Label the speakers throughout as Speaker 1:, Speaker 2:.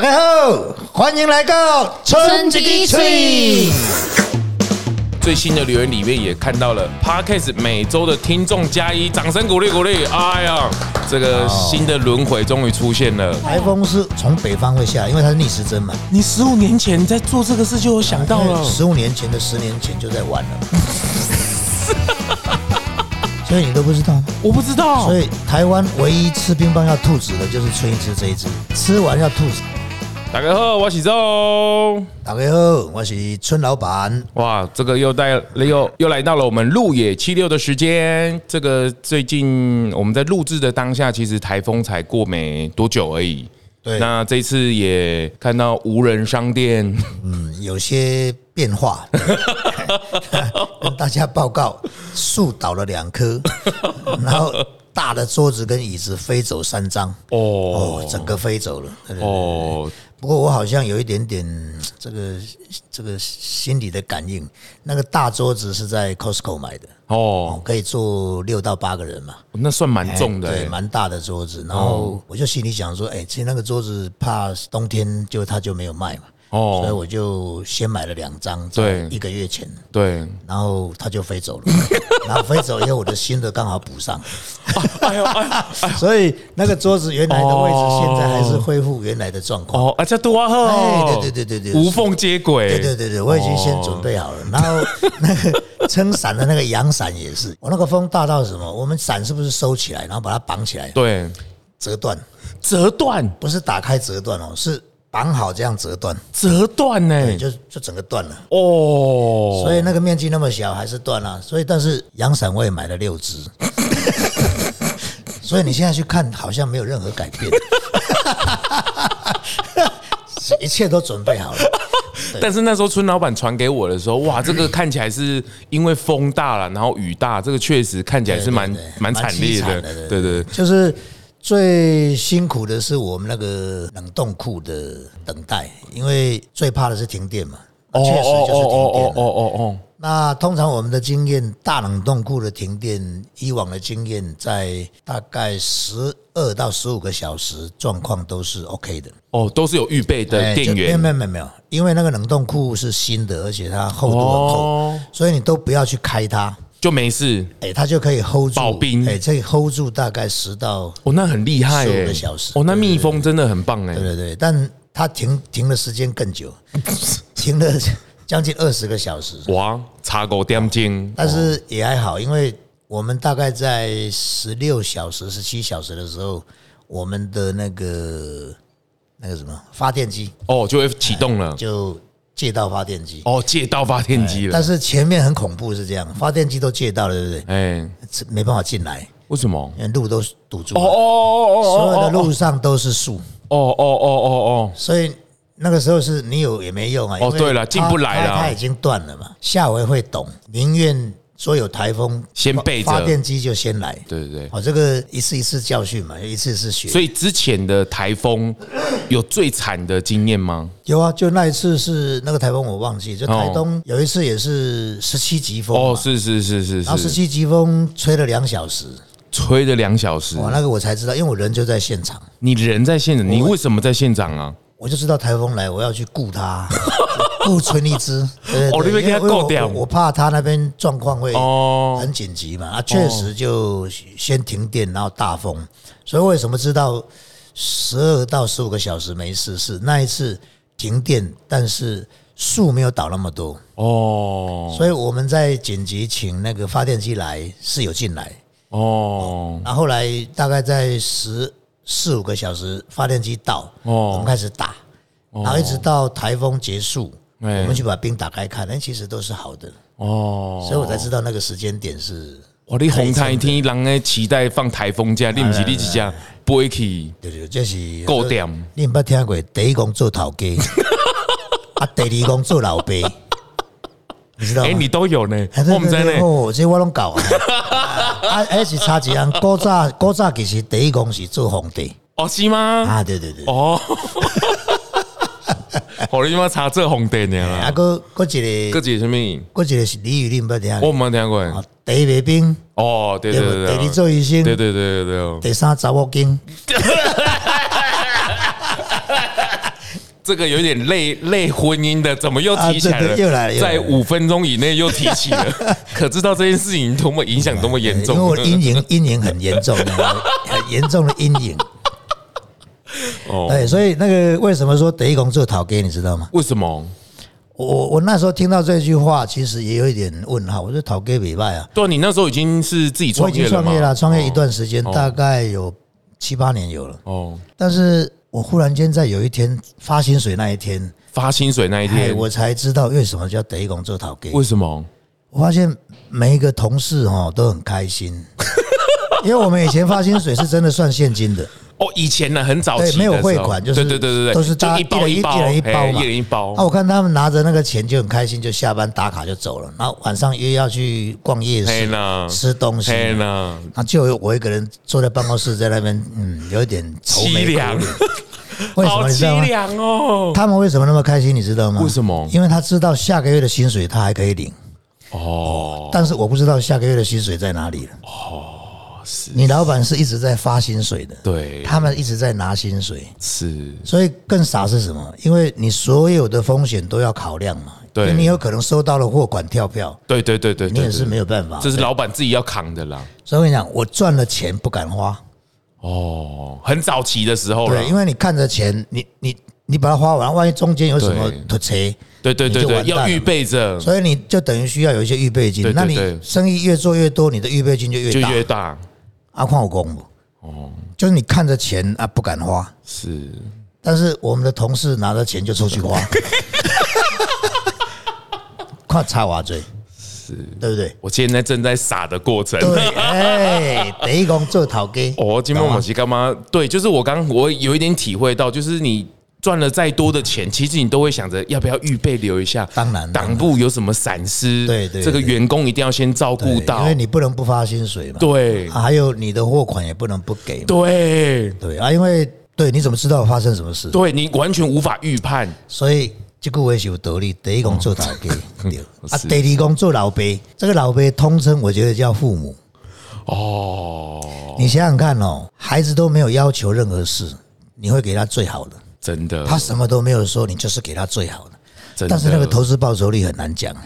Speaker 1: 大家好，欢迎来到春季吹。
Speaker 2: 最新的留言里面也看到了 parkas 每周的听众加一，掌声鼓励鼓励！哎呀，这个新的轮回终于出现了。
Speaker 1: 台风是从北方会下来，因为它是逆时针嘛。
Speaker 2: 你十五年前在做这个事就有想到了，
Speaker 1: 十五年前的十年前就在玩了。所以你都不知道？
Speaker 2: 我不知道。
Speaker 1: 所以台湾唯一吃冰棒要吐籽的就是春一枝这一支，吃完要吐籽。
Speaker 2: 大家好，我是周。
Speaker 1: 大家好，我是村老板。
Speaker 2: 哇，这个又带又又来到了我们路野七六的时间。这个最近我们在录制的当下，其实台风才过没多久而已。
Speaker 1: 对，
Speaker 2: 那这次也看到无人商店，
Speaker 1: 嗯，有些变化。跟大家报告，树倒了两棵，然后大的桌子跟椅子飞走三张。哦，整个飞走了。哦。不过我好像有一点点这个这个心理的感应，那个大桌子是在 Costco 买的。哦，可以坐六到八个人嘛，
Speaker 2: 那算蛮重的，
Speaker 1: 对，蛮大的桌子。然后我就心里想说，哎，其实那个桌子怕冬天就它就没有卖嘛。哦，所以我就先买了两张，在一个月前，
Speaker 2: 对，
Speaker 1: 然后他就飞走了，然后飞走以后，我的新的刚好补上，哎呦哎呦，所以那个桌子原来的位置现在还是恢复原来的状况。哦，
Speaker 2: 啊，这多好，哎，
Speaker 1: 对对对对对，
Speaker 2: 无缝接轨，
Speaker 1: 对对对对，我已经先准备好了。然后那个撑伞的那个阳伞也是，我那个风大到什么？我们伞是不是收起来，然后把它绑起来？
Speaker 2: 对，
Speaker 1: 折断，
Speaker 2: 折断，
Speaker 1: 不是打开折断哦，是。绑好这样折断，
Speaker 2: 折断呢？
Speaker 1: 就就整个断了哦。所以那个面积那么小还是断了。所以但是阳伞我也买了六只，所以你现在去看好像没有任何改变，一切都准备好了。
Speaker 2: 但是那时候村老板传给我的时候，哇，这个看起来是因为风大了，然后雨大，这个确实看起来是蛮蛮惨烈的。对对，
Speaker 1: 就是。最辛苦的是我们那个冷冻库的等待，因为最怕的是停电嘛。确实就是停电。哦哦哦哦。那通常我们的经验，大冷冻库的停电，以往的经验，在大概十二到十五个小时，状况都是 OK 的。
Speaker 2: 哦，都是有预备的电源。
Speaker 1: 没有没有没有，因为那个冷冻库是新的，而且它厚度很厚，所以你都不要去开它。
Speaker 2: 就没事，
Speaker 1: 哎，它就可以 hold 住，
Speaker 2: 保冰，
Speaker 1: 哎，可以 hold 住大概十到
Speaker 2: 哦，那很厉害，
Speaker 1: 十五个小时，
Speaker 2: 哦，那蜜蜂真的很棒哎，
Speaker 1: 对对对，但它停停的时间更久，停了将近二十个小时，
Speaker 2: 哇，差过点睛，
Speaker 1: 但是也还好，因为我们大概在十六小时、十七小时的时候，我们的那个那个什么发电机。
Speaker 2: 哦就会启动了，
Speaker 1: 就。借到发电机
Speaker 2: 哦，借到发电机了。
Speaker 1: 但是前面很恐怖，是这样，发电机都借到了，对不对？哎，没办法进来，
Speaker 2: 为什么？
Speaker 1: 因为路都堵住了。哦哦哦哦所有的路上都是树。哦哦哦哦哦。所以那个时候是你有也没用啊。
Speaker 2: 哦，对了，进不来了，
Speaker 1: 它已经断了嘛。下回会懂，宁愿。说有台风，
Speaker 2: 先备着
Speaker 1: 发电机就先来，
Speaker 2: 对对对，
Speaker 1: 哦，这个一次一次教训嘛，一次是学。
Speaker 2: 所以之前的台风有最惨的经验吗？
Speaker 1: 有啊，就那一次是那个台风，我忘记，就台东有一次也是十七级风哦，
Speaker 2: 是是是是，
Speaker 1: 然后十七级风吹了两小时，
Speaker 2: 吹了两小时，
Speaker 1: 哇，那个我才知道，因为我人就在现场。
Speaker 2: 你人在现场，你为什么在现场啊？
Speaker 1: 我就知道台风来，我要去顾它。不存一支，
Speaker 2: 哦，你给他够掉。
Speaker 1: 我怕他那边状况会很紧急嘛，啊，确实就先停电，然后大风。所以为什么知道十二到十五个小时没事？是那一次停电，但是树没有倒那么多哦。所以我们在紧急请那个发电机来，是有进来哦。那后来大概在十四五个小时，发电机到，我们开始打，然后一直到台风结束。我们去把冰打开看，那其实都是好的哦，所以我才知道那个时间点是。
Speaker 2: 我的红台天人诶期待放台风假，你不是你只只不会去？
Speaker 1: 对对，这是
Speaker 2: 够点。
Speaker 1: 你唔捌听过？第一讲做头家，啊，第二讲做老爸，你知道吗？
Speaker 2: 哎，你都有呢，我们在呢。
Speaker 1: 哦，这我拢搞啊。啊，还是差几样。古早古早其实第一公是做皇帝。
Speaker 2: 哦，是吗？
Speaker 1: 啊，对对对。哦。
Speaker 2: 我你妈查这红灯呢？
Speaker 1: 啊，哥，哥一
Speaker 2: 个，哥一个什么？
Speaker 1: 哥一个是李宇林，不听？
Speaker 2: 我没听过。
Speaker 1: 第一卫兵，
Speaker 2: 哦，对对对
Speaker 1: 对。第二做医生，
Speaker 2: 对对对对对。
Speaker 1: 第三查某经。
Speaker 2: 这个有点累累婚姻的，怎么又提起来了？
Speaker 1: 又来了
Speaker 2: 在五分钟以内又提起了，可知道这件事情多么影响多么严重？
Speaker 1: 因为我阴影阴影很严重，很严重的阴影。
Speaker 2: 哦，
Speaker 1: 对，所以那个为什么说德一公做讨给你知道吗？
Speaker 2: 为什么？
Speaker 1: 我我那时候听到这句话，其实也有一点问号。我说讨给礼拜啊，
Speaker 2: 对啊，你那时候已经是自己创业了吗
Speaker 1: 创业了，创业一段时间，
Speaker 2: 哦
Speaker 1: 大概有七八年有了。
Speaker 2: 哦，
Speaker 1: 但是我忽然间在有一天发薪水那一天，
Speaker 2: 发薪水那一
Speaker 1: 哎，
Speaker 2: 天，
Speaker 1: 我才知道为什么叫得一公做讨给。
Speaker 2: 为什么？
Speaker 1: 我发现每一个同事哦都很开心，因为我们以前发薪水是真的算现金的，
Speaker 2: 哦，以前呢很早期
Speaker 1: 没有
Speaker 2: 时候
Speaker 1: 汇款，就是
Speaker 2: 对对对对对，
Speaker 1: 都是大
Speaker 2: 就一包
Speaker 1: 一人
Speaker 2: 包，
Speaker 1: 一人一包嘛
Speaker 2: 嘿一。人一包
Speaker 1: 啊，。我看他们拿着那个钱就很开心，就下班打卡就走了，然后晚上又要去逛夜市，吃东西，
Speaker 2: 嘿呢，
Speaker 1: 啊，就有我一个人坐在办公室在那边，嗯，有一点愁眉苦
Speaker 2: 凄凉
Speaker 1: 脸。为什么你知道吗？
Speaker 2: 凄凉哦。
Speaker 1: 他们为什么那么开心？你知道吗？
Speaker 2: 为什么
Speaker 1: 因为他知道下个月的薪水他还可以领，
Speaker 2: 哦，
Speaker 1: 但是我不知道下个月的薪水在哪里了。
Speaker 2: 是，
Speaker 1: 你老板是一直在发薪水的，
Speaker 2: 对，
Speaker 1: 他们一直在拿薪水，
Speaker 2: 是，
Speaker 1: 所以更傻是什么？因为你所有的风险都要考量嘛。
Speaker 2: 对。
Speaker 1: 你有可能收到了货款跳票，
Speaker 2: 对对对对，
Speaker 1: 你也是没
Speaker 2: 有，
Speaker 1: 办法。
Speaker 2: 这是老板自己要扛的啦。
Speaker 1: 所以我跟你讲，我赚了钱不敢花，
Speaker 2: 哦，很早期的时候了
Speaker 1: 对，，因为你看着钱，你你你把它花完，万一中间有什么
Speaker 2: 对。
Speaker 1: 突车，
Speaker 2: 对对对对，要预备着，
Speaker 1: 所以你就等于需要有一些预备金。那你生意越做越多，你的预备金就越
Speaker 2: 就
Speaker 1: 大。
Speaker 2: 越大。
Speaker 1: 阿矿有功不？
Speaker 2: 哦，
Speaker 1: 就是你看着钱啊不敢花，
Speaker 2: 是，
Speaker 1: 但是我们的同事拿着钱就出去花，快插瓦嘴，
Speaker 2: 是
Speaker 1: 对不对？
Speaker 2: 我现在正在傻的过程。
Speaker 1: 对，哎，等于讲做陶给，
Speaker 2: 哦，金梦某奇干嘛？对，就是我刚我有一点体会到，就是你赚了再多的钱，其实你都会想着要不要预备留一下，
Speaker 1: 当然
Speaker 2: 党部有什么闪失，
Speaker 1: 对对
Speaker 2: 这个员工一定要先照顾到
Speaker 1: 因为，你不能不发薪水嘛。
Speaker 2: 对
Speaker 1: 啊还有你的货款也不能不给嘛。
Speaker 2: 对
Speaker 1: 对啊，因为对，你怎么知道发生什么事？
Speaker 2: 对，你完全无法预判，
Speaker 1: 所以这个我也是有道理。第一工做头家，对啊，
Speaker 2: 是
Speaker 1: 第二公做老爸，这个老爸通称我觉得叫父母。
Speaker 2: 哦，
Speaker 1: 你想想看哦，孩子都没有要求任何事，你会给他最好的，
Speaker 2: 真的，
Speaker 1: 他什么都没有说，你就是给他最好的。
Speaker 2: 的
Speaker 1: 但是那个投资报酬率很难讲，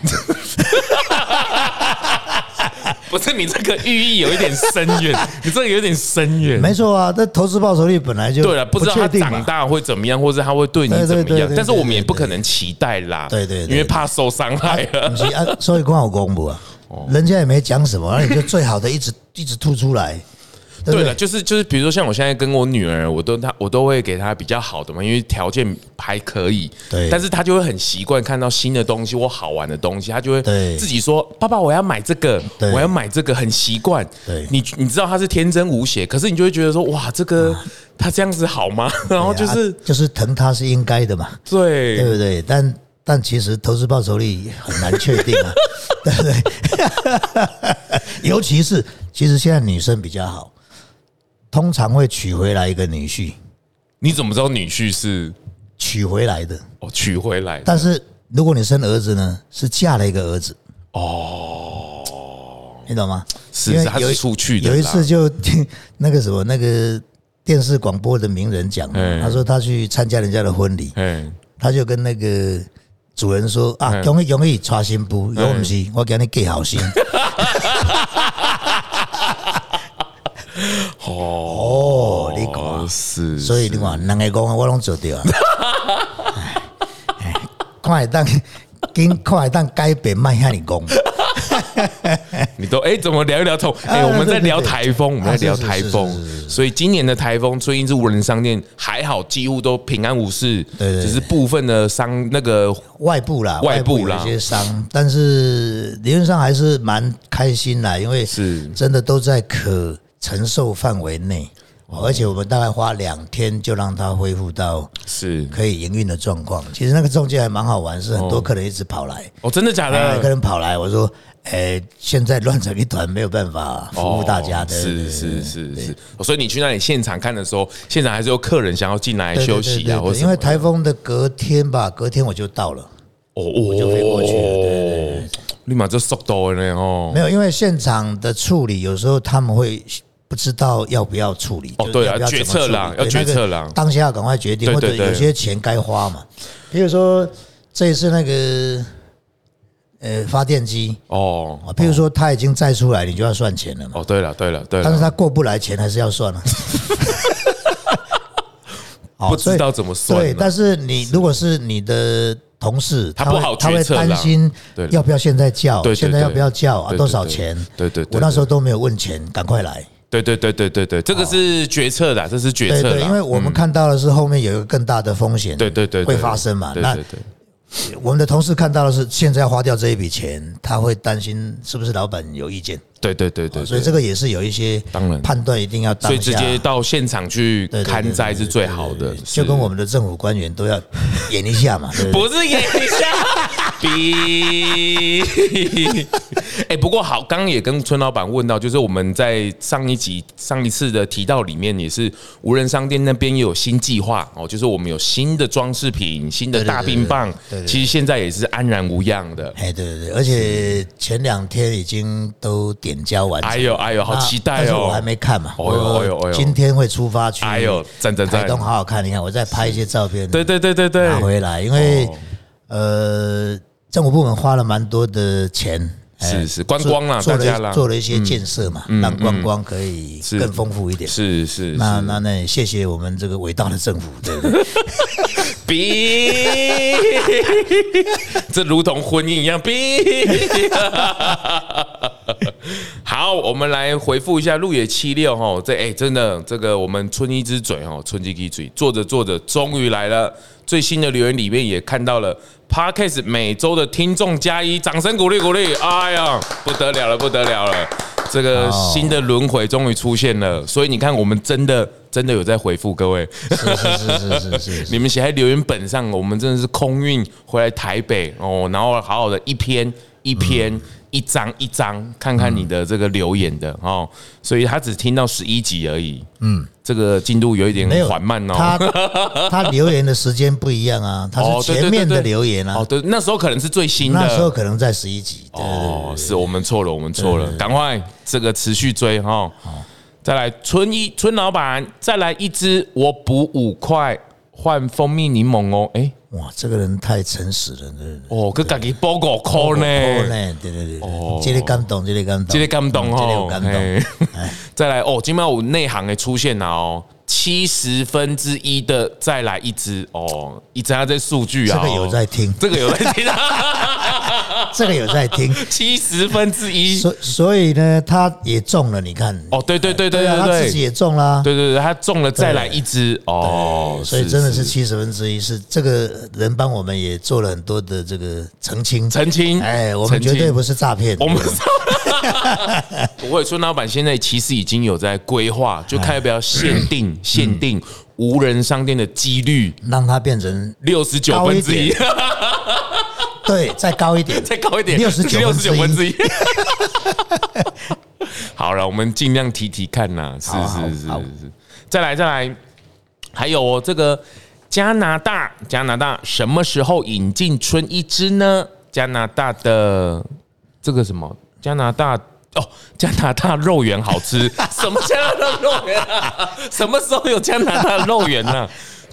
Speaker 2: 不是你这个寓意有一点深远，你这个有点深远。
Speaker 1: 没错啊，这投资报酬率本来就
Speaker 2: 对了，不知道他。长大会怎么样，或者他会对你怎么样，但是我们也不可能期待啦。
Speaker 1: 对对对
Speaker 2: 因为怕受伤害
Speaker 1: 啊，所以光有公布啊，
Speaker 2: 哦
Speaker 1: 人家也没讲什么，然后你就最好的一直 一直吐出来，对
Speaker 2: 了，就是就是，比如说像我现在跟我女儿，我都她我都会给她比较好的嘛，因为条件还可以。
Speaker 1: 对
Speaker 2: 但是她就会很习惯看到新的东西或好玩的东西，她就会
Speaker 1: 对
Speaker 2: 自己说：“爸爸，我要买这个，我要买这个。”很习惯。
Speaker 1: 对
Speaker 2: 你你知道她是天真无邪，可是你就会觉得说：“哇，这个她这样子好吗？” 然后就是
Speaker 1: 啊就是疼她是应该的嘛，对
Speaker 2: 对
Speaker 1: 不对？但但其实投资报酬率很难确定啊，对不对？尤其是其实现在女生比较好，通常会娶回来一个女婿，
Speaker 2: 你怎么知道女婿是
Speaker 1: 娶回来的。
Speaker 2: 哦娶回来的？
Speaker 1: 但是如果你生儿子呢，是嫁了一个儿子，
Speaker 2: 哦，
Speaker 1: 你懂吗？
Speaker 2: 是
Speaker 1: 因为有
Speaker 2: 是他是出去的啦。
Speaker 1: 有一次就听 那个什么那个电视广播的名人讲他说他去参加人家的婚礼，
Speaker 2: 哎，
Speaker 1: 他就跟那个主人说啊，
Speaker 2: 嗯
Speaker 1: 容易容易娶新妇，有不是？我给你给好心。哦，你讲，
Speaker 2: 是，
Speaker 1: 所以你看，两个讲我拢做掉啊。看会当，紧看会当改变，卖遐尼讲。
Speaker 2: 你都哎，怎么聊一聊通？哎，
Speaker 1: 啊
Speaker 2: 我们在聊
Speaker 1: 对对对
Speaker 2: 台风，我们在聊台风所以今年的台风最近是无人商店还好，几乎都平安无事，
Speaker 1: 对对对
Speaker 2: 只是部分的商那个
Speaker 1: 外部啦，
Speaker 2: 外部啦
Speaker 1: 有一些伤，但是理论上还是蛮开心啦，因为
Speaker 2: 是
Speaker 1: 真的都在可承受范围内，而且我们大概花两天就让它恢复到
Speaker 2: 是。
Speaker 1: 可以营运的状况。其实那个中介还蛮好玩，是很多客人一直跑来，
Speaker 2: 哦，真的假
Speaker 1: 的？客？人跑来，我说，哎，现在乱成一团，没有办法服务大家
Speaker 2: 是是是是，所以你去那里现场看的时候，现场还是有客人想要进来休息啊，
Speaker 1: 因为台风的隔天吧，隔天我就到了。
Speaker 2: 哦我，
Speaker 1: 就飞过去
Speaker 2: 立马就速度了呢哦。
Speaker 1: 没，有，因为现场的处理有时候他们会不知道要不要处理。
Speaker 2: 哦，对啊，决策啦，要决策啦，
Speaker 1: 当下要赶快决定，或者有些钱该花嘛。比如说这一次那个呃发电机哦，譬如说他已经载出来，你就要算钱了嘛。
Speaker 2: 哦，对了，对了，对。
Speaker 1: 但是他过不来，钱还是要算 了。
Speaker 2: 不知道怎么算。
Speaker 1: 对，但是你如果是你的同事，
Speaker 2: 他不好
Speaker 1: 他会担心，要不要现在叫？现在要不要叫啊？多少钱？
Speaker 2: 对对，
Speaker 1: 我那时候都没有问钱，赶快来。
Speaker 2: 对对对对对对，这个是决策的，这是决策。
Speaker 1: 对，因为我们看到的是后面有一个更大的风险，
Speaker 2: 对对对，
Speaker 1: 会发生嘛？
Speaker 2: 那
Speaker 1: 我们的同事看到的是现在要花掉这一笔钱，他会担心是不是老板有意见？
Speaker 2: 对对对对，
Speaker 1: 所以这个也是有一些
Speaker 2: 当然。
Speaker 1: 判断一定要，
Speaker 2: 所以直接到现场去看灾是最好的，
Speaker 1: 就跟我们的政府官员都要演一下嘛，
Speaker 2: 不是演一下，比，哎，不过好，刚刚也跟村老板问到，就是我们在上一集上一次的提到里面，也是无人商店那边也有新计划哦，就是我们有新的装饰品，新的大冰棒，其实现在也是安然无恙的，
Speaker 1: 哎，对对对，而且前两天已经都点。点交完成，
Speaker 2: 哎呦哎呦，好期待哦！
Speaker 1: 我还没看嘛，哦呦哎呦哎呦，今天会出发去，
Speaker 2: 哎呦，赞赞赞，
Speaker 1: 台东好好看，你看我在拍一些照片，
Speaker 2: 对对对对对，
Speaker 1: 拿回来，因为呃，政府部门花了蛮多的钱，
Speaker 2: 是是观光啦，做了，
Speaker 1: 做了一些建设嘛，让观光可以更丰富一点，
Speaker 2: 是是，
Speaker 1: 那那那谢谢我们这个伟大的政府，对不对？
Speaker 2: 比，这如同婚姻一样，比。好，我们来回复一下路野七六哈，这哎真的这个我们春一只嘴哈，春一之嘴做着做着终于来了，最新的留言里面也看到了，Parkes 每周的听众加一，掌声鼓励鼓励，哎呀不得了了不得了了，这个新的轮回终于出现了，所以你看我们真的真的有在回复各位，
Speaker 1: 是是是是是，
Speaker 2: 你们写在留言本上，我们真的是空运回来台北哦，然后好好的一篇一篇。一张一张看看你的这个留言的哦，所以他只听到十一集而已。嗯，这个进度有一点缓慢哦。
Speaker 1: 他他留言的时间不一样啊，他是前面的留言啊。
Speaker 2: 哦，对，那时候可能是最新的，
Speaker 1: 那时候可能在十一集。
Speaker 2: 哦，是我们错了，我们错了，赶快这个持续追哈。再来村一村老板，再来一支，我补五块换蜂蜜柠檬哦。哎。
Speaker 1: 哇，这个人太诚实了，
Speaker 2: 哦，佢自己报个 call 呢，
Speaker 1: 对对对，哦，这里感动，这里感动，
Speaker 2: 这里感动
Speaker 1: 哦，感动。
Speaker 2: 再来哦，今麦有内行的出现啦哦，七十分之一的再来一只哦，一张这数据
Speaker 1: 啊，这个有在听，
Speaker 2: 这个有在听。
Speaker 1: 这个有在听，
Speaker 2: 七十分之一，
Speaker 1: 所所以呢，他也中了，你看，
Speaker 2: 哦，对对对对对，
Speaker 1: 他自己也中了，
Speaker 2: 对对对，他中了再来一只，哦，
Speaker 1: 所以真的是七十分之一，是这个人帮我们也做了很多的这个澄清，
Speaker 2: 澄清，
Speaker 1: 哎，我们绝对不是诈骗，
Speaker 2: 我们 不会，孙老板现在其实已经有在规划，就看要不要限定限定无人商店的几率，
Speaker 1: 让它变成
Speaker 2: 六十九分之一。
Speaker 1: 对，再高一点，
Speaker 2: 再高一点，
Speaker 1: 六十九
Speaker 2: 六十九分之一。好了，我们尽量提提看呐，是是是是。再来再来，还有这个加拿大，加拿大什么时候引进春一只呢？加拿大的这个什么？加拿大哦，加拿大肉圆好吃。什么加拿大肉圆啊？什么时候有加拿大肉圆呢？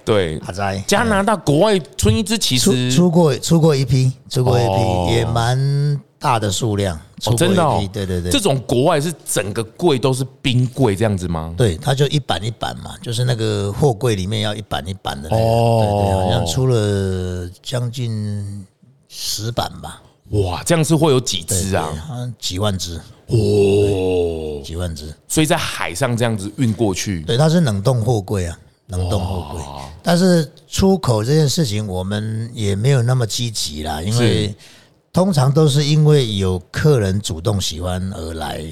Speaker 2: 对，加拿大国外春一支其实
Speaker 1: 出过出过一批，出过一批也蛮大的数量，
Speaker 2: 真的，
Speaker 1: 对对对，
Speaker 2: 这种国外是整个柜都是冰柜这样子吗？
Speaker 1: 对，它就一板一板嘛，就是那个货柜里面要一板一板的，哦，好像出了将近十板吧。
Speaker 2: 哇，这样是会有几只啊？
Speaker 1: 几万只。哦，几万只，
Speaker 2: 所以在海上这样子运过去，
Speaker 1: 对，它是冷冻货柜啊。冷冻货柜，但是出口这件事情我们也没有那么积极啦，因为通常都是因为有客人主动喜欢而来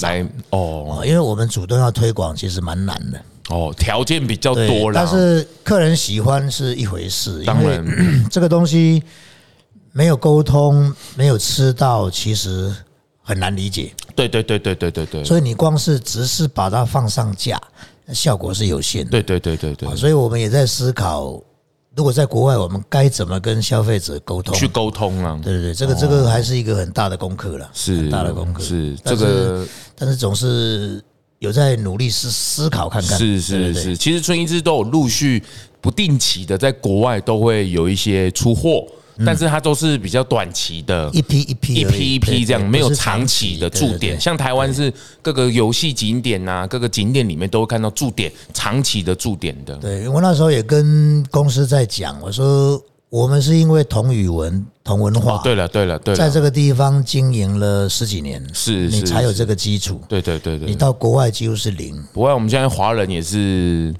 Speaker 2: 来哦，
Speaker 1: 因为我们主动要推广其实蛮难的。
Speaker 2: 哦，条件比较多
Speaker 1: 了，但是客人喜欢是一回事，因为 这个东西没有沟通，没有吃到，其实很难理解。
Speaker 2: 对对对对对对对，
Speaker 1: 所以你光是只是把它放上架。效果是有限的，
Speaker 2: 对对对对对，
Speaker 1: 所以我们也在思考，如果在国外，我们该怎么跟消费者沟通？
Speaker 2: 去沟通啊？
Speaker 1: 对对对，这个这个还是一个很大的功课了，
Speaker 2: 是很
Speaker 1: 大的功课。
Speaker 2: 是这个，
Speaker 1: 但是总是有在努力思思考看看。
Speaker 2: 是是是，其实春一枝都有陆续不定期的在国外都会有一些出货。但是它都是比较短期的，
Speaker 1: 一批一批
Speaker 2: 一批一批这样，没有长期的驻点。像台湾是各个游戏景点呐，各个景点里面都会看到驻点，长期的驻点的。
Speaker 1: 对我那时候也跟公司在讲，我说我们是因为同语文、同文化。
Speaker 2: 对了对了对，
Speaker 1: 在这个地方经营了十几年，
Speaker 2: 是
Speaker 1: 你才有这个基础。
Speaker 2: 对对对对，
Speaker 1: 你到国外几乎是零。
Speaker 2: 国外我们现在华人也是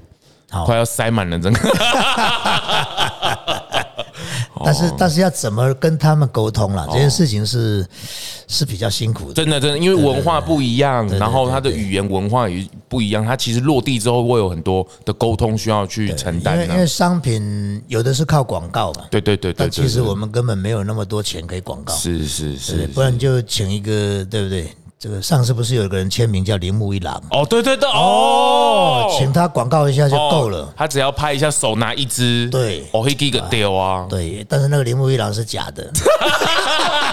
Speaker 2: 快要塞满了，真的。
Speaker 1: 但是，但是要怎么跟他们沟通了？这件事情是是比较辛苦的。
Speaker 2: 真的，真的，因为文化不一样，然后他的语言文化也不一样，他其实落地之后会有很多的沟通需要去承担。
Speaker 1: 因为因为商品有的是靠广告嘛。
Speaker 2: 对对对对。
Speaker 1: 但其实我们根本没有那么多钱可以广告。
Speaker 2: 是是是。
Speaker 1: 不然就请一个，对不对？这个上次不是有一个人签名叫铃木一郎？
Speaker 2: 哦，对对对，哦，
Speaker 1: 请他广告一下就够了。
Speaker 2: 他只要拍一下，手拿一支，
Speaker 1: 对，
Speaker 2: 我会给个丢啊。
Speaker 1: 对，但是那个铃木一郎是假的。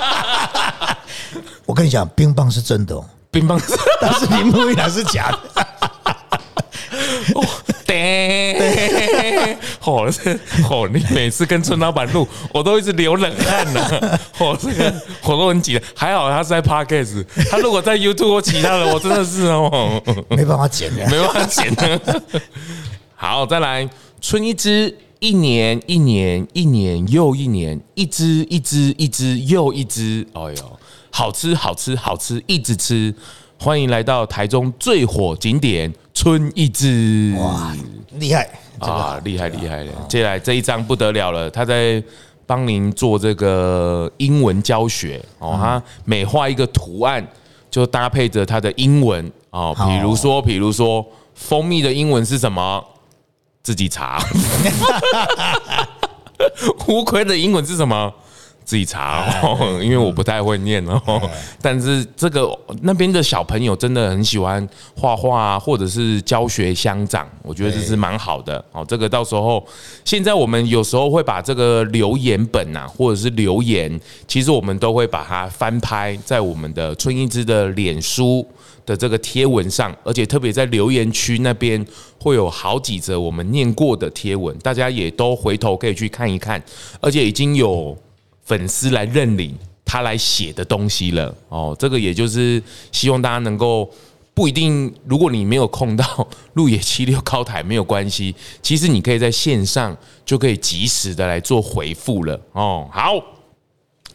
Speaker 1: 我跟你讲，冰棒是真的哦，
Speaker 2: 冰棒，
Speaker 1: 但是铃木一郎是假的。
Speaker 2: 对，哦，哦，你每次跟村老板录，我都一直流冷汗呢。哦，这个我都很紧，还好他是在 Podcast，他如果在 YouTube 或其他的，我真的是哦，
Speaker 1: 没办法剪的，
Speaker 2: 没办法剪的。好，再来，春一枝，一年一年一年又一年，一只一只一只又一只，哎呦，好吃好吃好吃，一直吃。欢迎来到台中最火景点春一枝，哇，
Speaker 1: 厉害
Speaker 2: 啊，厉害厉害的！接下来这一张不得了了，他在帮您做这个英文教学哦，他每画一个图案就搭配着他的英文哦，比如说，比如说蜂蜜的英文是什么？自己查。乌龟的英文是什么？自己查哦，因为我不太会念哦。但是这个那边的小朋友真的很喜欢画画，或者是教学乡长，我觉得这是蛮好的哦。这个到时候，现在我们有时候会把这个留言本呐，或者是留言，其实我们都会把它翻拍在我们的春一枝的脸书的这个贴文上，而且特别在留言区那边会有好几则我们念过的贴文，大家也都回头可以去看一看，而且已经有。粉丝来认领他来写的东西了哦，这个也就是希望大家能够不一定，如果你没有空到 路野七六高台没有关系，其实你可以在线上就可以及时的来做回复了哦。好，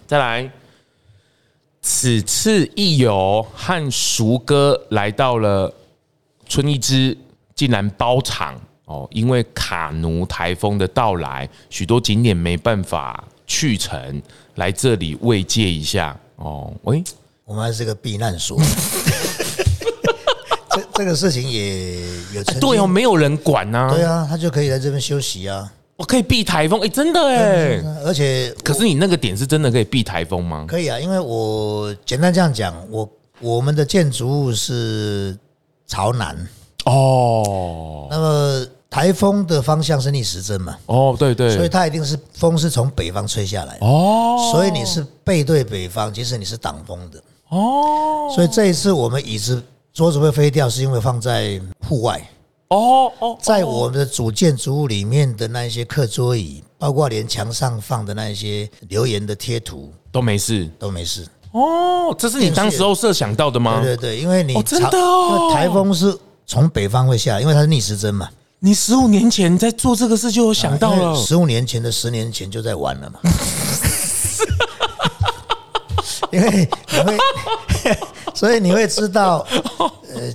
Speaker 2: 再来，此次一游和熟哥来到了春一枝，竟然包场哦，因为卡奴台风的到来，许多景点没办法。去程来这里慰藉一下。哦，喂，
Speaker 1: 我们还是个避难所，这这个事情也有
Speaker 2: 对哦，没有人管呐，
Speaker 1: 对啊，他就可以在这边休息啊，
Speaker 2: 我可以避台风，哎，真的哎，
Speaker 1: 而且
Speaker 2: 可是你那个点是真的可以避台风吗？
Speaker 1: 可以啊，因为我简单这样讲，我我们的建筑物是朝南。哦，那么。台风的方向是逆时针嘛？
Speaker 2: 哦，对对，
Speaker 1: 所以它一定是风是从北方吹下来哦，所以你是背对北方，其实你是挡风的哦。所以这一次我们椅子桌子会飞掉，是因为放在户外哦哦，在我们的主建筑物里面的那一些课桌椅，包括连墙上放的那一些留言的贴图
Speaker 2: 都没事，
Speaker 1: 都没事
Speaker 2: 哦。这是你当时候设想到的吗？
Speaker 1: 对对对，因为你
Speaker 2: 真的，
Speaker 1: 因为台风是从北方会下，因为它是逆时针嘛。
Speaker 2: 你十五年前在做这个事就有想到了，
Speaker 1: 十五年前的十年前就在玩了嘛。因为你会，所以你会知道，
Speaker 2: 呃，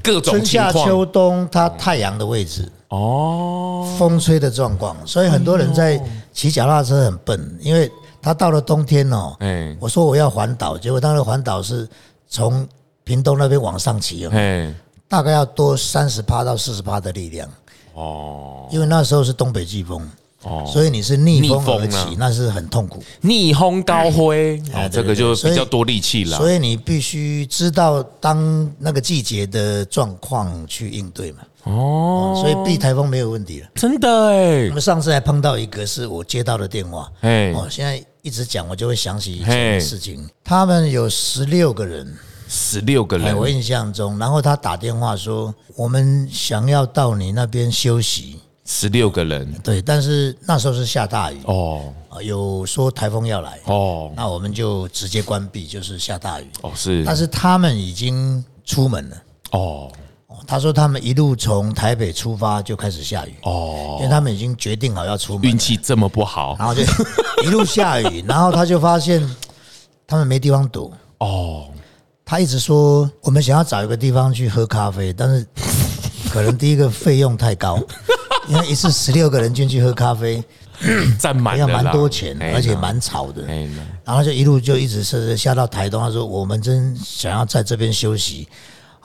Speaker 2: 各种
Speaker 1: 春夏秋冬它太阳的位置哦，风吹的状况，所以很多人在骑脚踏车很笨，因为他到了冬天哦，哎，我说我要环岛，结果当时环岛是从屏东那边往上骑哦，哎。大概要多三十趴到四十趴的力量哦，因为那时候是东北季风哦，所以你是逆风而起，那是很痛苦。
Speaker 2: 逆风高飞啊，这个就比较多力气了。
Speaker 1: 所以你必须知道当那个季节的状况去应对嘛。哦，所以避台风没有问题了。
Speaker 2: 真的哎，
Speaker 1: 我们上次还碰到一个是我接到的电话，哎，哦，现在一直讲我就会想起以前的事情。他们有十六个人。
Speaker 2: 十六个人，
Speaker 1: 我印象中，然后他打电话说，我们想要到你那边休息。
Speaker 2: 十六个人，
Speaker 1: 对，但是那时候是下大雨。哦，有说台风要来哦，那我们就直接关闭，就是下大雨
Speaker 2: 哦，是，
Speaker 1: 但是他们已经出门了哦，他说他们一路从台北出发就开始下雨哦，因为他们已经决定好要出门，
Speaker 2: 运气这么不好，
Speaker 1: 然后就 一路下雨，然后他就发现他们没地方躲哦，他一直说我们想要找一个地方去喝咖啡，但是 可能第一个费用太高。因为一次十六个人进去喝咖啡，
Speaker 2: 占满
Speaker 1: 要蛮多钱，而且蛮吵的。然后就一路就一直是下到台东。他说：“我们真想要在这边休息。”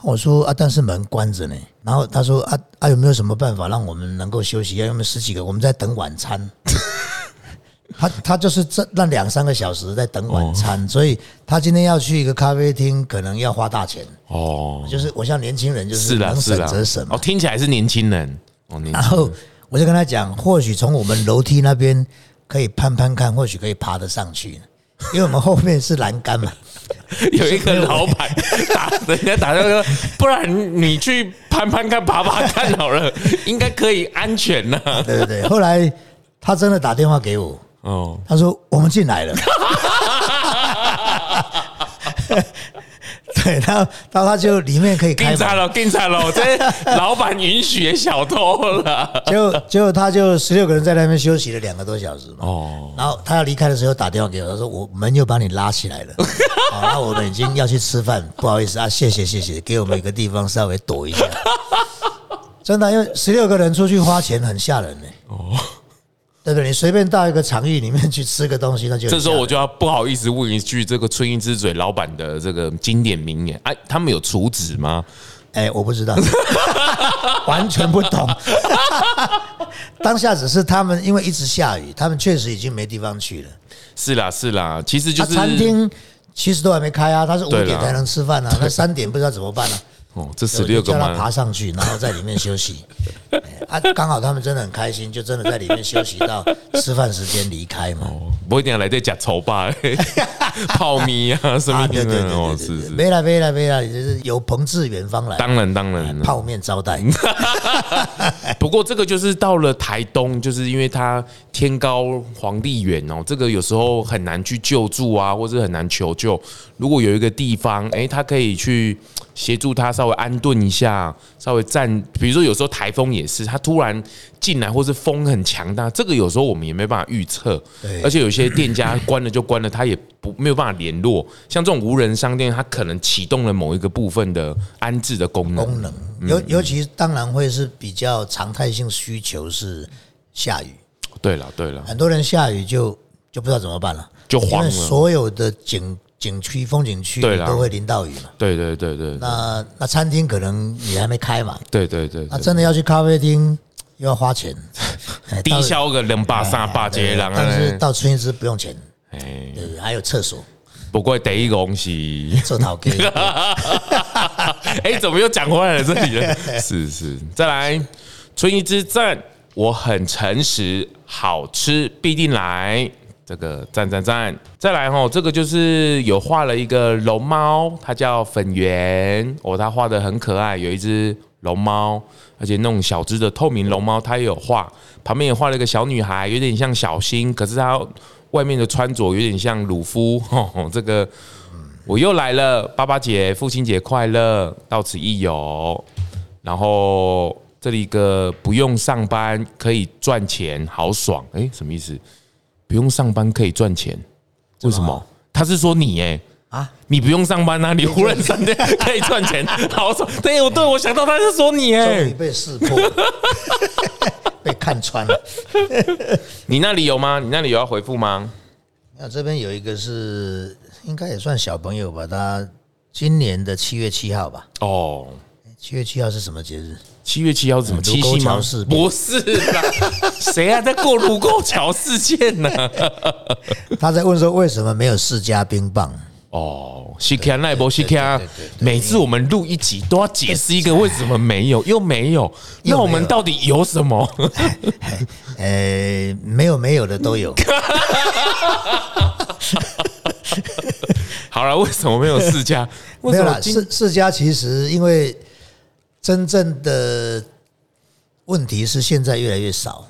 Speaker 1: 我说：“啊，但是门关着呢。”然后他说：“啊啊，有没有什么办法让我们能够休息？要我们十几个，我们在等晚餐。他他就是这那两三个小时在等晚餐，所以他今天要去一个咖啡厅，可能要花大钱。哦，就是我像年轻人，就是能省则省。
Speaker 2: 哦，听起来是年轻人哦。
Speaker 1: 然后我就跟他讲，或许从我们楼梯那边可以攀攀看，或许可以爬得上去，因为我们后面是栏杆嘛。
Speaker 2: 有一个老板 打人家打电话说，不然你去攀攀看、爬爬看好了，应该可以安全呢。
Speaker 1: 对对对，后来他真的打电话给我，哦，他说我们进来了。对，然后，然后他就里面可以开
Speaker 2: 餐了，订餐了，这老板允许小偷了。
Speaker 1: 结果，结果他就十六个人在那边休息了两个多小时嘛。哦。然后他要离开的时候打电话给我，他说：“我门又把你拉起来了。”好，那我们已经要去吃饭，不好意思啊，谢谢谢谢，给我们一个地方稍微躲一下。真的，因为十六个人出去花钱很吓人呢。哦。对不对？你随便到一个场域里面去吃个东西，那就
Speaker 2: 这时候我就要不好意思问一句：这个春英之嘴老板的这个经典名言，哎，他们有厨子吗？
Speaker 1: 哎，我不知道，完全不懂。当下只是他们因为一直下雨，他们确实已经没地方去了。
Speaker 2: 是啦，是啦，其实就是
Speaker 1: 餐厅其实都还没开啊，他是五点才能吃饭啊，那三点不知道怎么办呢？
Speaker 2: 哦，这十六个
Speaker 1: 叫他爬上去，然后在里面休息。啊，刚好他们真的很开心，就真的在里面休息到吃饭时间离开嘛。
Speaker 2: 不一定要来这假丑吧，泡米啊什么的哦，是是。
Speaker 1: 没了没了没了，就是有朋自远方来。
Speaker 2: 当然当然，
Speaker 1: 泡面招待。
Speaker 2: 不过这个就是到了台东，就是因为它天高皇帝远哦，这个有时候很难去救助啊，或者很难求救。如果有一个地方，哎，他可以去。协助他稍微安顿一下，稍微站，比如说有时候台风也是，它突然进来，或是风很强大，这个有时候我们也没办法预测。而且有些店家关了就关了，他也不没有办法联络。像这种无人商店，它可能启动了某一个部分的安置的功能。
Speaker 1: 功能尤尤其当然会是比较常态性需求是下雨。
Speaker 2: 对了对了，
Speaker 1: 很多人下雨就就不知道怎么办了，
Speaker 2: 就慌了。
Speaker 1: 所有的景。景区、风景区都会淋到雨嘛？
Speaker 2: 对对对对。
Speaker 1: 那那餐厅可能也还没开嘛？
Speaker 2: 对对对。
Speaker 1: 那真的要去咖啡厅又要花钱，
Speaker 2: 低消个两百三百节了。
Speaker 1: 但是到春之不用钱，哎，还有厕所。
Speaker 2: 不过第一个东西
Speaker 1: 做陶给。
Speaker 2: 哎，怎么又讲回来了这里了？是是，再来春一之赞，我很诚实，好吃必定来。这个赞赞赞！再来哈，这个就是有画了一个龙猫，它叫粉圆哦，它画的很可爱，有一只龙猫，而且那种小只的透明龙猫，它也有画，旁边也画了一个小女孩，有点像小新，可是它外面的穿着有点像鲁夫。这个我又来了，爸爸节、父亲节快乐，到此一游。然后这里一个不用上班可以赚钱，好爽！哎，什么意思？不用上班可以赚钱，为什么？他是说你哎啊，你不用上班啊，你忽然三天可以赚钱，好爽！对，我对我想到他是说你哎，
Speaker 1: 被识破，被看穿了。
Speaker 2: 你那里有吗？你那里有要回复吗？
Speaker 1: 那这边有一个是应该也算小朋友吧，他今年的七月七号吧。哦，七月七号是什么节日？
Speaker 2: 七月七号什么七夕吗？不是啦，谁啊在过卢沟桥事件呢？
Speaker 1: 他在问说为什么没有世家冰棒？
Speaker 2: 哦，西卡奈波西卡，每次我们录一集都要解释一个为什么没有，又没有，那我们到底有什么？
Speaker 1: 呃，没有没有的都有。
Speaker 2: 好了，为什么没有世家？
Speaker 1: 没有啦，世世家其实因为真正的问题是现在越来越少，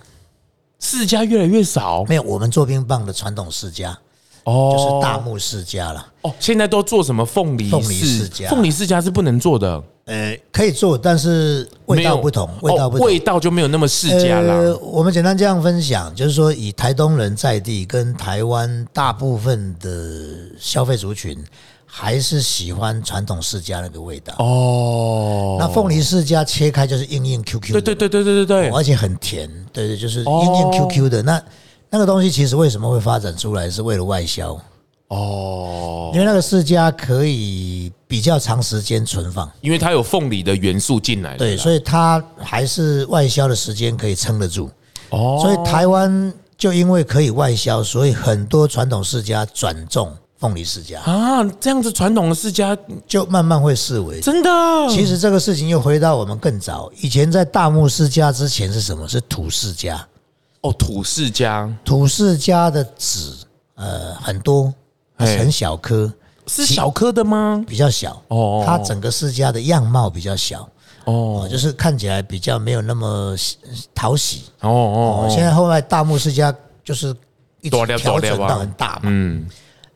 Speaker 2: 世家越来越少。
Speaker 1: 没有，我们做冰棒的传统世家。哦，就是大木世家了。
Speaker 2: 哦，现在都做什么凤梨？
Speaker 1: 凤梨世家，
Speaker 2: 凤梨世家是不能做的。
Speaker 1: 呃，可以做，但是味道不同，味道不同
Speaker 2: 味道就没有那么世家了。
Speaker 1: 我们简单这样分享，就是说，以台东人在地跟台湾大部分的消费族群，还是喜欢传统世家那个味道。哦，那凤梨世家切开就是硬硬 Q Q，
Speaker 2: 对对对对对对对，
Speaker 1: 而且很甜，对对，就是硬硬 Q Q 的。那。那个东西其实为什么会发展出来，是为了外销？哦，因为那个世家可以比较长时间存放，
Speaker 2: 因为它有凤梨的元素进来，
Speaker 1: 对，所以它还是外销的时间可以撑得住。哦。所以台湾就因为可以外销，所以很多传统世家转种凤梨世家
Speaker 2: 啊，这样子传统的世家
Speaker 1: 就慢慢会视为。
Speaker 2: 真的。
Speaker 1: 其实这个事情又回到我们更早以前，在大木世家之前是什么？是土世家。
Speaker 2: 哦，土世家，
Speaker 1: 土世家的籽，呃，很多，很小颗，
Speaker 2: 是小颗的吗？
Speaker 1: 比较小。哦，它整个世家的样貌比较小。哦，就是看起来比较没有那么讨喜。哦哦。现在后来大木世家就是一调整到很大嘛，嗯，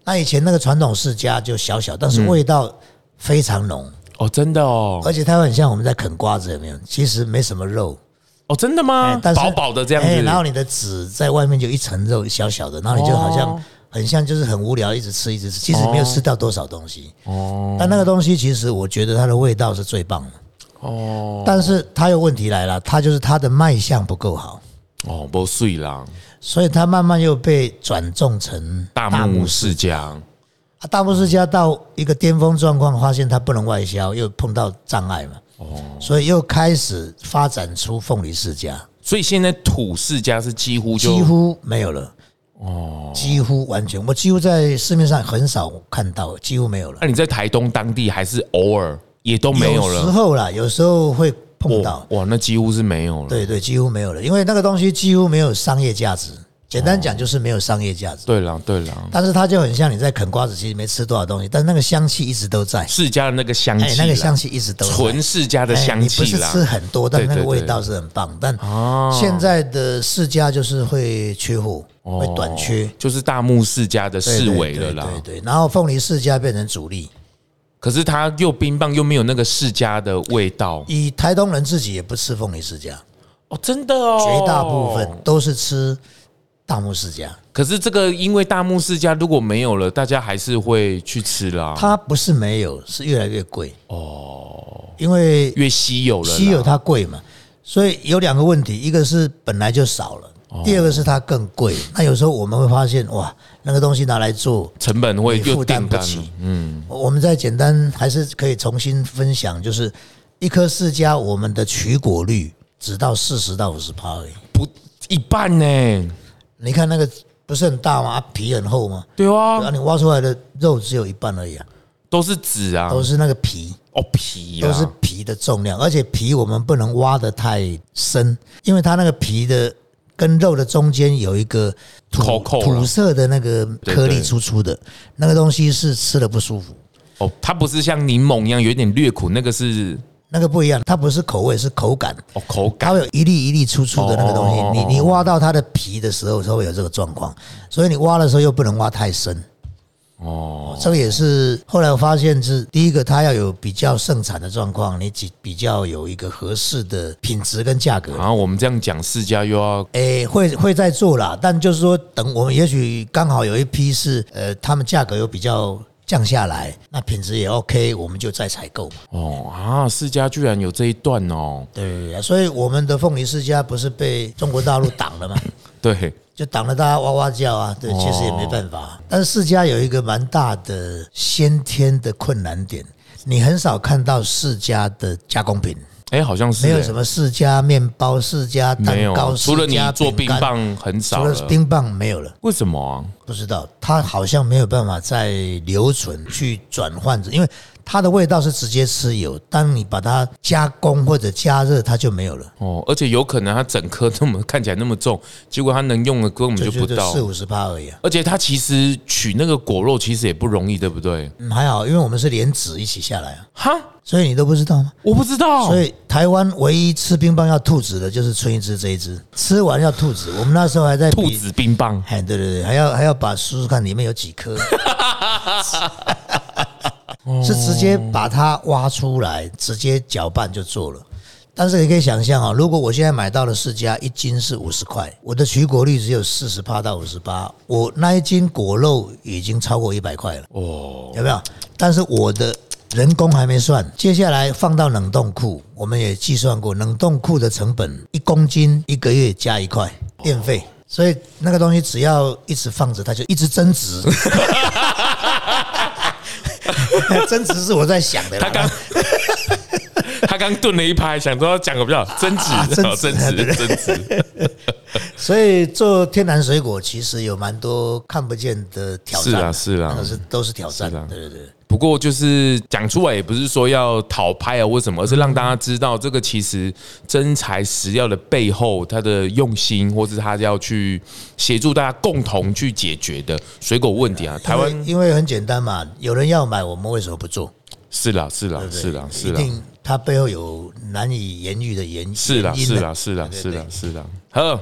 Speaker 1: 那以前那个传统世家就小小，但是味道非常浓
Speaker 2: 哦，真的哦，
Speaker 1: 而且它很像我们在啃瓜子，有没有？其实没什么肉。
Speaker 2: 哦，真的吗？但是薄薄的这样子，
Speaker 1: 然后你的籽在外面就一层肉，小小的，然后你就好像很像，就是很无聊，一直吃，一直吃，其实没有吃到多少东西。哦，但那个东西其实我觉得它的味道是最棒的。哦，但是它有问题来了，它就是它的卖相不够好。
Speaker 2: 哦，不碎啦，
Speaker 1: 所以他慢慢又被转种成
Speaker 2: 大木世家。
Speaker 1: 啊，大木世家到一个巅峰状况，发现他不能外销，又碰到障碍嘛。哦，所以又开始发展出凤梨世家，
Speaker 2: 所以现在土世家是几乎
Speaker 1: 几乎没有了，哦，几乎完全，我几乎在市面上很少看到，几乎没有了。
Speaker 2: 那你在台东当地还是偶尔也都没有了？
Speaker 1: 有时候啦，有时候会碰到，
Speaker 2: 哇，那几乎是没有了。
Speaker 1: 对对，几乎没有了，因为那个东西几乎没有商业价值。简单讲就是没有商业价值。
Speaker 2: 对了，对了。
Speaker 1: 但是它就很像你在啃瓜子，其实没吃多少东西，但是那个香气一直都在。
Speaker 2: 世家的那个香气，
Speaker 1: 那个香气一直都在。
Speaker 2: 纯世家的香气
Speaker 1: 你不是吃很多，但那个味道是很棒。但现在的世家就是会缺货，会短缺，
Speaker 2: 就是大木世家的世尾了啦。
Speaker 1: 对对。然后凤梨世家变成主力，
Speaker 2: 可是它又冰棒又没有那个世家的味道。
Speaker 1: 以台东人自己也不吃凤梨世家
Speaker 2: 哦，真的哦，
Speaker 1: 绝大部分都是吃。大木世家，
Speaker 2: 可是这个因为大木世家如果没有了，大家还是会去吃啦。
Speaker 1: 它不是没有，是越来越贵哦，因为
Speaker 2: 越稀有了，
Speaker 1: 稀有它贵嘛，所以有两个问题，一个是本来就少了，第二个是它更贵。那有时候我们会发现，哇，那个东西拿来做
Speaker 2: 成本会
Speaker 1: 负担不起。嗯，我们再简单还是可以重新分享，就是一颗释迦，我们的取果率只到四十到五十趴而已，
Speaker 2: 不一半呢。
Speaker 1: 你看那个不是很大吗？皮很厚吗？
Speaker 2: 对啊，
Speaker 1: 然后你挖出来的肉只有一半而已啊，
Speaker 2: 都是籽啊，
Speaker 1: 都是那个皮
Speaker 2: 哦，皮
Speaker 1: 都是皮的重量，而且皮我们不能挖的太深，因为它那个皮的跟肉的中间有一个土土色的那个颗粒粗粗的，那个东西是吃的不舒服。
Speaker 2: 哦，它不是像柠檬一样有点略苦，那个是。
Speaker 1: 那个不一样，它不是口味，是口感。
Speaker 2: 哦，口感，
Speaker 1: 它会有一粒一粒粗粗的那个东西。你你挖到它的皮的时候，才会有这个状况。所以你挖的时候又不能挖太深。哦，这个也是后来我发现是第一个，它要有比较盛产的状况，你比比较有一个合适的品质跟价格。
Speaker 2: 然后我们这样讲，世家又要
Speaker 1: 诶会会在做啦，但就是说等我们也许刚好有一批是呃，他们价格又比较。降下来，那品质也 OK，我们就再采购。
Speaker 2: 哦啊，世家居然有这一段哦。
Speaker 1: 对，所以我们的凤梨世家不是被中国大陆挡了吗？
Speaker 2: 对，
Speaker 1: 就挡了大家哇哇叫啊。对，其实也没办法。但是世家有一个蛮大的先天的困难点，你很少看到世家的加工品。
Speaker 2: 哎，好像是
Speaker 1: 没有什么世家面包、世家蛋糕，
Speaker 2: 除了你做冰棒很少，
Speaker 1: 除了冰棒没有了。
Speaker 2: 为什么啊？
Speaker 1: 不知道，它好像没有办法再留存去转换，因为它的味道是直接吃有，当你把它加工或者加热，它就没有了。
Speaker 2: 哦，而且有可能它整颗那么看起来那么重，结果它能用的根本就不到
Speaker 1: 四五十帕而已。
Speaker 2: 而且它其实取那个果肉其实也不容易，对不对？
Speaker 1: 嗯，还好，因为我们是连籽一起下来啊。哈，所以你都不知道吗？
Speaker 2: 我不知道。
Speaker 1: 所以台湾唯一吃冰棒要吐籽的就是春一枝这一支，吃完要吐籽。我们那时候还在
Speaker 2: 吐籽冰棒，
Speaker 1: 哎，对对对，还要还要把数数看里面有几颗。是直接把它挖出来，直接搅拌就做了。但是你可以想象啊，如果我现在买到的释迦一斤是五十块，我的取果率只有四十八到五十八，我那一斤果肉已经超过一百块了。哦，有没有？但是我的人工还没算，接下来放到冷冻库，我们也计算过，冷冻库的成本一公斤一个月加一块电费，所以那个东西只要一直放着，它就一直增值。增值是我在想的。
Speaker 2: 他刚 他刚顿了一拍，想说讲个比较增值，增值，增值。
Speaker 1: 所以做天然水果其实有蛮多看不见的挑战，是
Speaker 2: 啊，是啊，
Speaker 1: 都是都是挑战。对对对。
Speaker 2: 不过就是讲出来，也不是说要讨拍啊，或什么，而是让大家知道这个其实真材实料的背后，它的用心，或是他要去协助大家共同去解决的水果问题啊。台湾
Speaker 1: 因为很简单嘛，有人要买，我们为什么不做？
Speaker 2: 是啦，是啦，是啦，是
Speaker 1: 啦，一定它背后有难以言喻的原因。
Speaker 2: 是啦，是啦，是啦，是啦，是啦，好。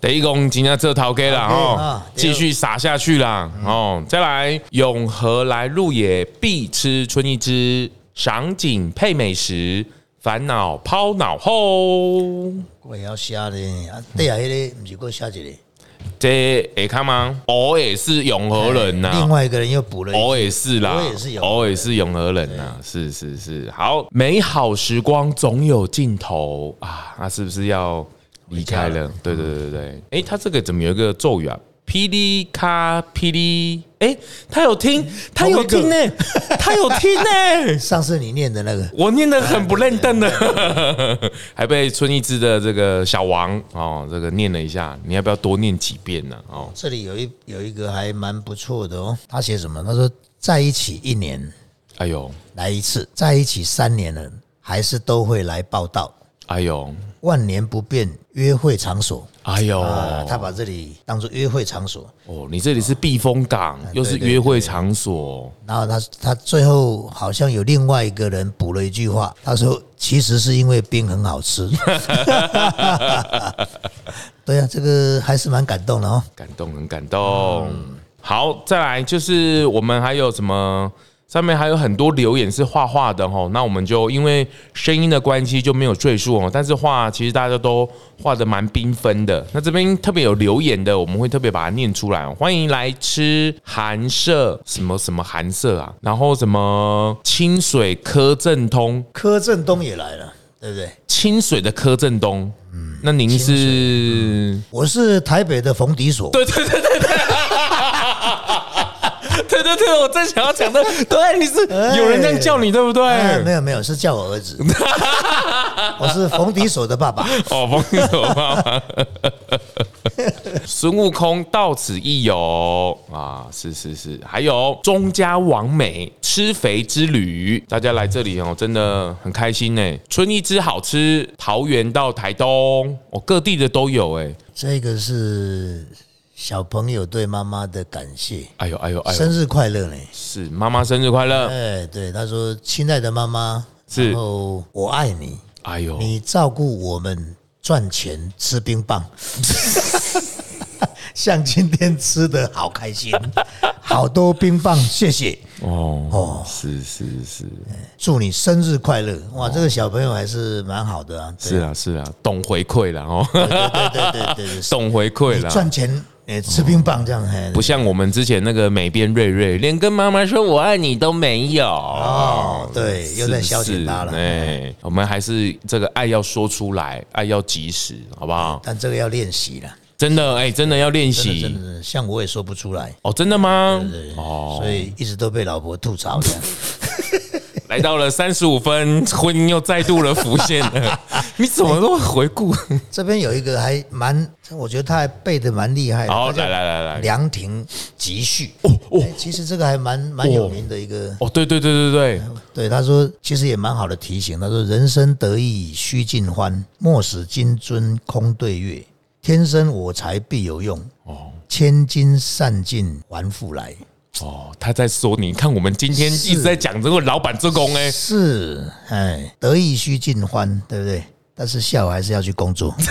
Speaker 2: 第一公今天这套给了哦，继续撒下去啦哦，再来永和来路也必吃春一枝，赏景配美食，烦恼抛脑后。
Speaker 1: 我也要下的啊，对啊，那个不是过下一个，
Speaker 2: 这会看吗？我也是永和人呐，
Speaker 1: 另外一个人又补了，
Speaker 2: 我也是啦，
Speaker 1: 我也是，
Speaker 2: 我也是永和人呐，是是是，好，美好时光总有尽头。啊，那是不是要？离开了，对对对对。哎，他这个怎么有一个咒语啊？霹雳卡霹雳，哎，他有听，他有听呢，他有听呢。
Speaker 1: 上次你念的那个，
Speaker 2: 我念的很不认真的，还被春一枝的这个小王哦，这个念了一下，你要不要多念几遍呢？哦，
Speaker 1: 这里有一有一个还蛮不错的哦，他写什么？他说在一起一年，哎呦，来一次，在一起三年了，还是都会来报道。哎呦，万年不变约会场所。哎呦，他把这里当做约会场所。
Speaker 2: 哦，你这里是避风港，又是约会场所。
Speaker 1: 然后他他最后好像有另外一个人补了一句话，他说：“其实是因为冰很好吃。”对呀，这个还是蛮感动的哦，
Speaker 2: 感动，很感动。好，再来就是我们还有什么？上面还有很多留言是画画的哈，那我们就因为声音的关系就没有赘述哦。但是画其实大家都画的蛮缤纷的。那这边特别有留言的，我们会特别把它念出来。欢迎来吃寒舍什么什么寒舍啊，然后什么清水柯震东，
Speaker 1: 柯震东也来了，对不对？
Speaker 2: 清水的柯震东，嗯，那您是？
Speaker 1: 我是台北的冯迪所，
Speaker 2: 对对对对对。我正想要讲的，对，你是有人这样叫你，对不对？
Speaker 1: 没有没有，是叫我儿子。我是冯迪所的爸爸。
Speaker 2: 哦，冯迪所爸爸。孙悟空到此一游啊，是是是，还有钟家王美吃肥之旅，大家来这里哦，真的很开心呢。春一枝好吃，桃园到台东，哦，各地的都有哎。
Speaker 1: 这个是。小朋友对妈妈的感谢，哎呦哎呦，生日快乐呢！
Speaker 2: 是妈妈生日快乐。
Speaker 1: 哎，对，他说：“亲爱的妈妈，然后我爱你。哎呦，你照顾我们赚钱吃冰棒，像今天吃的好开心，好多冰棒，谢谢。哦
Speaker 2: 哦，是是是，
Speaker 1: 祝你生日快乐！哇，这个小朋友还是蛮好的啊。
Speaker 2: 是啊是啊，懂回馈了哦。
Speaker 1: 对对对对对，
Speaker 2: 懂回馈了，
Speaker 1: 赚钱。哎，吃冰棒这样，
Speaker 2: 不像我们之前那个美编瑞瑞，连跟妈妈说我爱你都没有。哦，
Speaker 1: 对，又在消遣他了。哎，
Speaker 2: 我们还是这个爱要说出来，爱要及时，好不好？
Speaker 1: 但这个要练习了，
Speaker 2: 真的，哎，真的要练习。
Speaker 1: 真的，像我也说不出来。
Speaker 2: 哦，真的吗？
Speaker 1: 哦，所以一直都被老婆吐槽。
Speaker 2: 来到了三十五分，婚姻又再度的浮现了。你怎么都回顾？
Speaker 1: 这边有一个还蛮，我觉得他还背的蛮厉害的。
Speaker 2: 好，来来来来，《
Speaker 1: 凉亭集序》哦哦，其实这个还蛮蛮有名的一个。
Speaker 2: 哦，对对对对对
Speaker 1: 对，他说其实也蛮好的提醒。他说：“人生得意须尽欢，莫使金樽空对月。天生我材必有用，哦，千金散尽还复来。”
Speaker 2: 哦，他在说，你看我们今天一直在讲这个老板之功哎，
Speaker 1: 是哎，得意须尽欢，对不对？但是下午还是要去工作。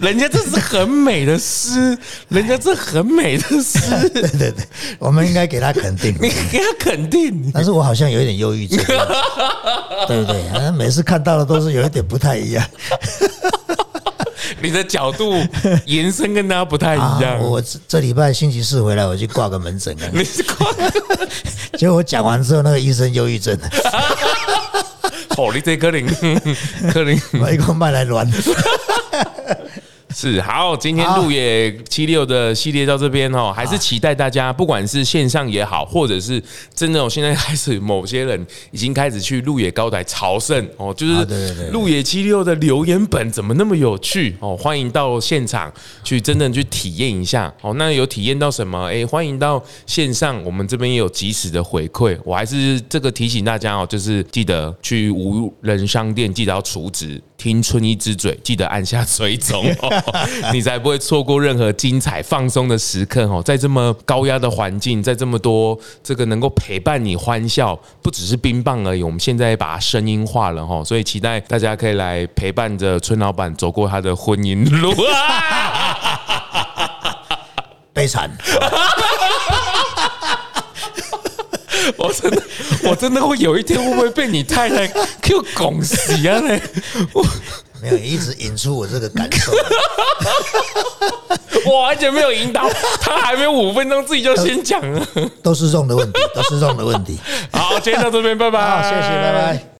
Speaker 2: 人家这是很美的诗，人家这很美的诗，
Speaker 1: 对对对，我们应该给他肯定，
Speaker 2: 你给他肯定。
Speaker 1: 但是我好像有一点忧郁症，对不对？好像每次看到的都是有一点不太一样。
Speaker 2: 你的角度延伸跟大家不太一样。
Speaker 1: 我这礼拜星期四回来，我去挂个门诊。
Speaker 2: 你是挂？
Speaker 1: 结果我讲完之后，那个医生忧郁症。
Speaker 2: 哦，你这可能可能
Speaker 1: 我一个麦来乱。
Speaker 2: 是好，今天路野七六的系列到这边哦，还是期待大家，不管是线上也好，或者是真的，我现在开始某些人已经开始去路野高台朝圣哦，就是路野七六的留言本怎么那么有趣哦，欢迎到现场去真正去体验一下哦。那有体验到什么？哎，欢迎到线上，我们这边也有及时的回馈。我还是这个提醒大家哦，就是记得去无人商店，记得要储值。听春一之嘴，记得按下追踪，你才不会错过任何精彩放松的时刻哦。在这么高压的环境，在这么多这个能够陪伴你欢笑，不只是冰棒而已。我们现在把它声音化了哈，所以期待大家可以来陪伴着春老板走过他的婚姻路。
Speaker 1: 悲惨。
Speaker 2: 我真的，我真的会有一天会不会被你太太 Q 拱死啊？呢，
Speaker 1: 我 没有一直引出我这个感受，
Speaker 2: 我完全没有引导，他还没有五分钟，自己就先讲了，
Speaker 1: 都是用的问题，都是用的问题。
Speaker 2: 好，今天到这边，拜拜，
Speaker 1: 好，谢谢，拜拜。